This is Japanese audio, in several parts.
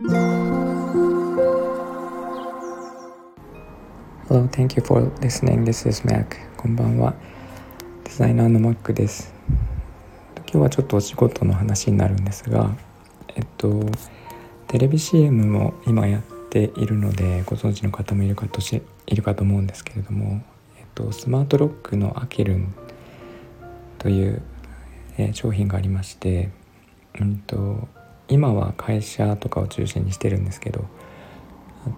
Hello, thank you for listening. This is Mac. こんばんは。デザイナーの Mac です。今日はちょっとお仕事の話になるんですが、えっと、テレビ CM も今やっているのでご存知の方もいるかとしいるかと思うんですけれども、えっと、スマートロックのアケルンという、えー、商品がありまして、うんと、今は会社とかを中心にしてるんですけど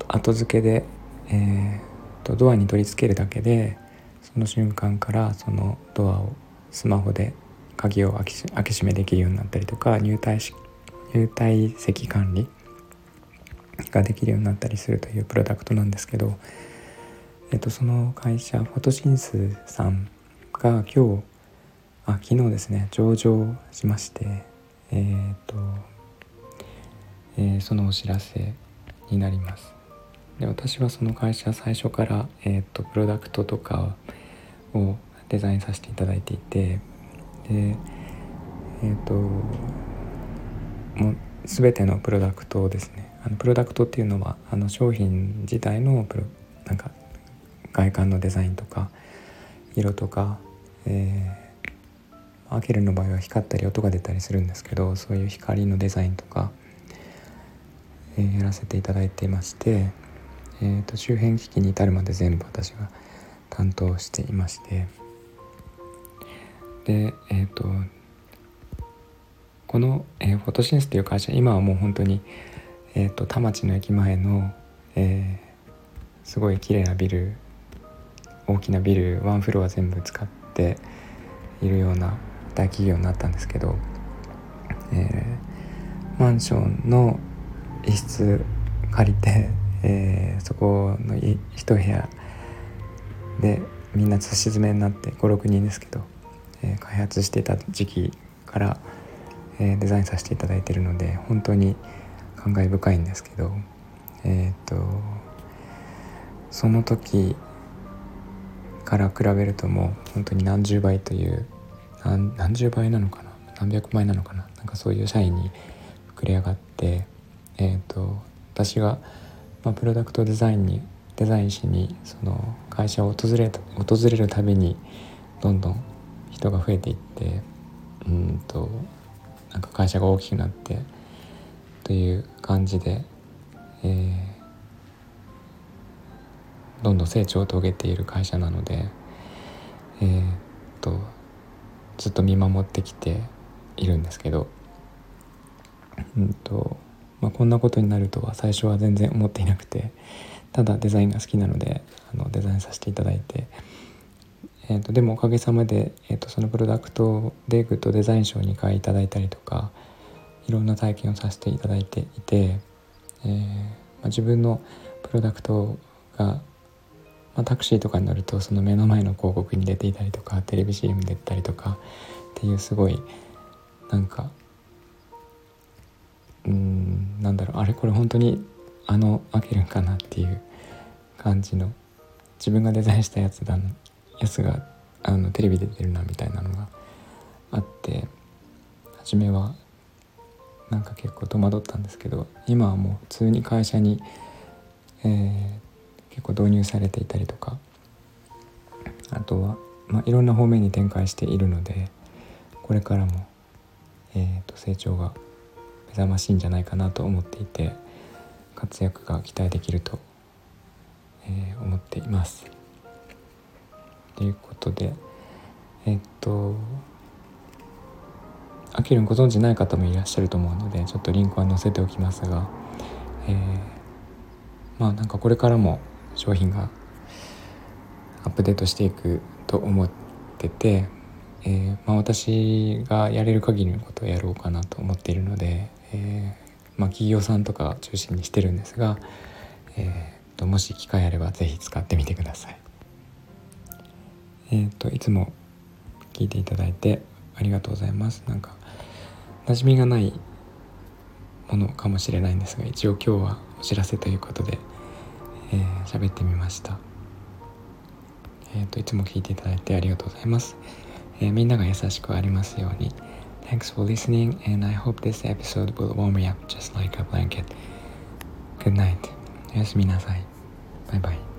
後付けで、えーとドアに取り付けるだけでその瞬間からそのドアをスマホで鍵を開け閉めできるようになったりとか入退し入退席管理ができるようになったりするというプロダクトなんですけど、えっと、その会社フォトシンスさんが今日あ昨日ですね上場しましてえー、と、えー、そのお知らせになります。で私はその会社最初から、えーと、プロダクトとかをデザインさせていただいていてでえっ、ー、ともう全てのプロダクトをですねあのプロダクトっていうのはあの商品自体のプロなんか外観のデザインとか色とか、えー、アケルの場合は光ったり音が出たりするんですけどそういう光のデザインとか、えー、やらせていただいていましてえーと、周辺機器に至るまで全部私が担当していましてでえっ、ー、とこの、えー、フォトシンスという会社今はもう本当に、えーと、田町の駅前の、えー、すごい綺麗なビル大きなビルワンフロア全部使っているような大企業になったんですけど、えー、マンションの一室借りてえー、そこの一部屋でみんなすし詰めになって56人ですけど、えー、開発していた時期から、えー、デザインさせていただいているので本当に感慨深いんですけどえっ、とその時から比べるともう本当に何十倍という何何十倍なのかな？何百倍なのかな？なんかそういう社員に膨れ上がってえっ、と私がまあ、プロダクトデザインにデザインしにその会社を訪れ訪れるたびにどんどん人が増えていってうんとなんか会社が大きくなってという感じで、えー、どんどん成長を遂げている会社なので、えー、っとずっと見守ってきているんですけど、うんとまあ、こんなことになるとは最初は全然思っていなくてただデザインが好きなのであのデザインさせていただいて、えーと、でもおかげさまで、えーと、そのプロダクトでグッドデザイン賞2回いただいたりとかいろんな体験をさせていただいていて、えー、まあ、自分のプロダクトが、まあ、タクシーとかに乗るとその目の前の広告に出ていたりとかテレビ CM に出たりとかっていうすごいなんかうんなんだろう。あれこれ本当にあのアケルンかなっていう感じの自分がデザインしたやつだやつがあのテレビで出てるなみたいなのがあって初めはなんか結構戸惑ったんですけど今はもう普通に会社に、えー、結構導入されていたりとかあとは、まあ、いろんな方面に展開しているのでこれからも、えー、と成長が目覚ましいんじゃないかなと思っていて活躍が期待できると、えー、思っています。ということでえー、っとアキルンご存知ない方もいらっしゃると思うのでちょっとリンクは載せておきますが、えー、まあなんかこれからも商品がアップデートしていくと思ってて、えーまあ、私がやれる限りのことをやろうかなと思っているので、えー、まあ、企業さんとか中心にしてるんですが、えーと、もし機会あれば是非使ってみてください。えーと、いつも聞いていただいてありがとうございます。なんか馴染みがないものかもしれないんですが一応今日はお知らせということで喋、えー、ってみました。えーと、いつも聞いていただいてありがとうございます。えー、みんなが優しくありますように。Thanks for listening, and I hope this episode will warm me up just like a blanket. Good night おやすみなさいバイバイ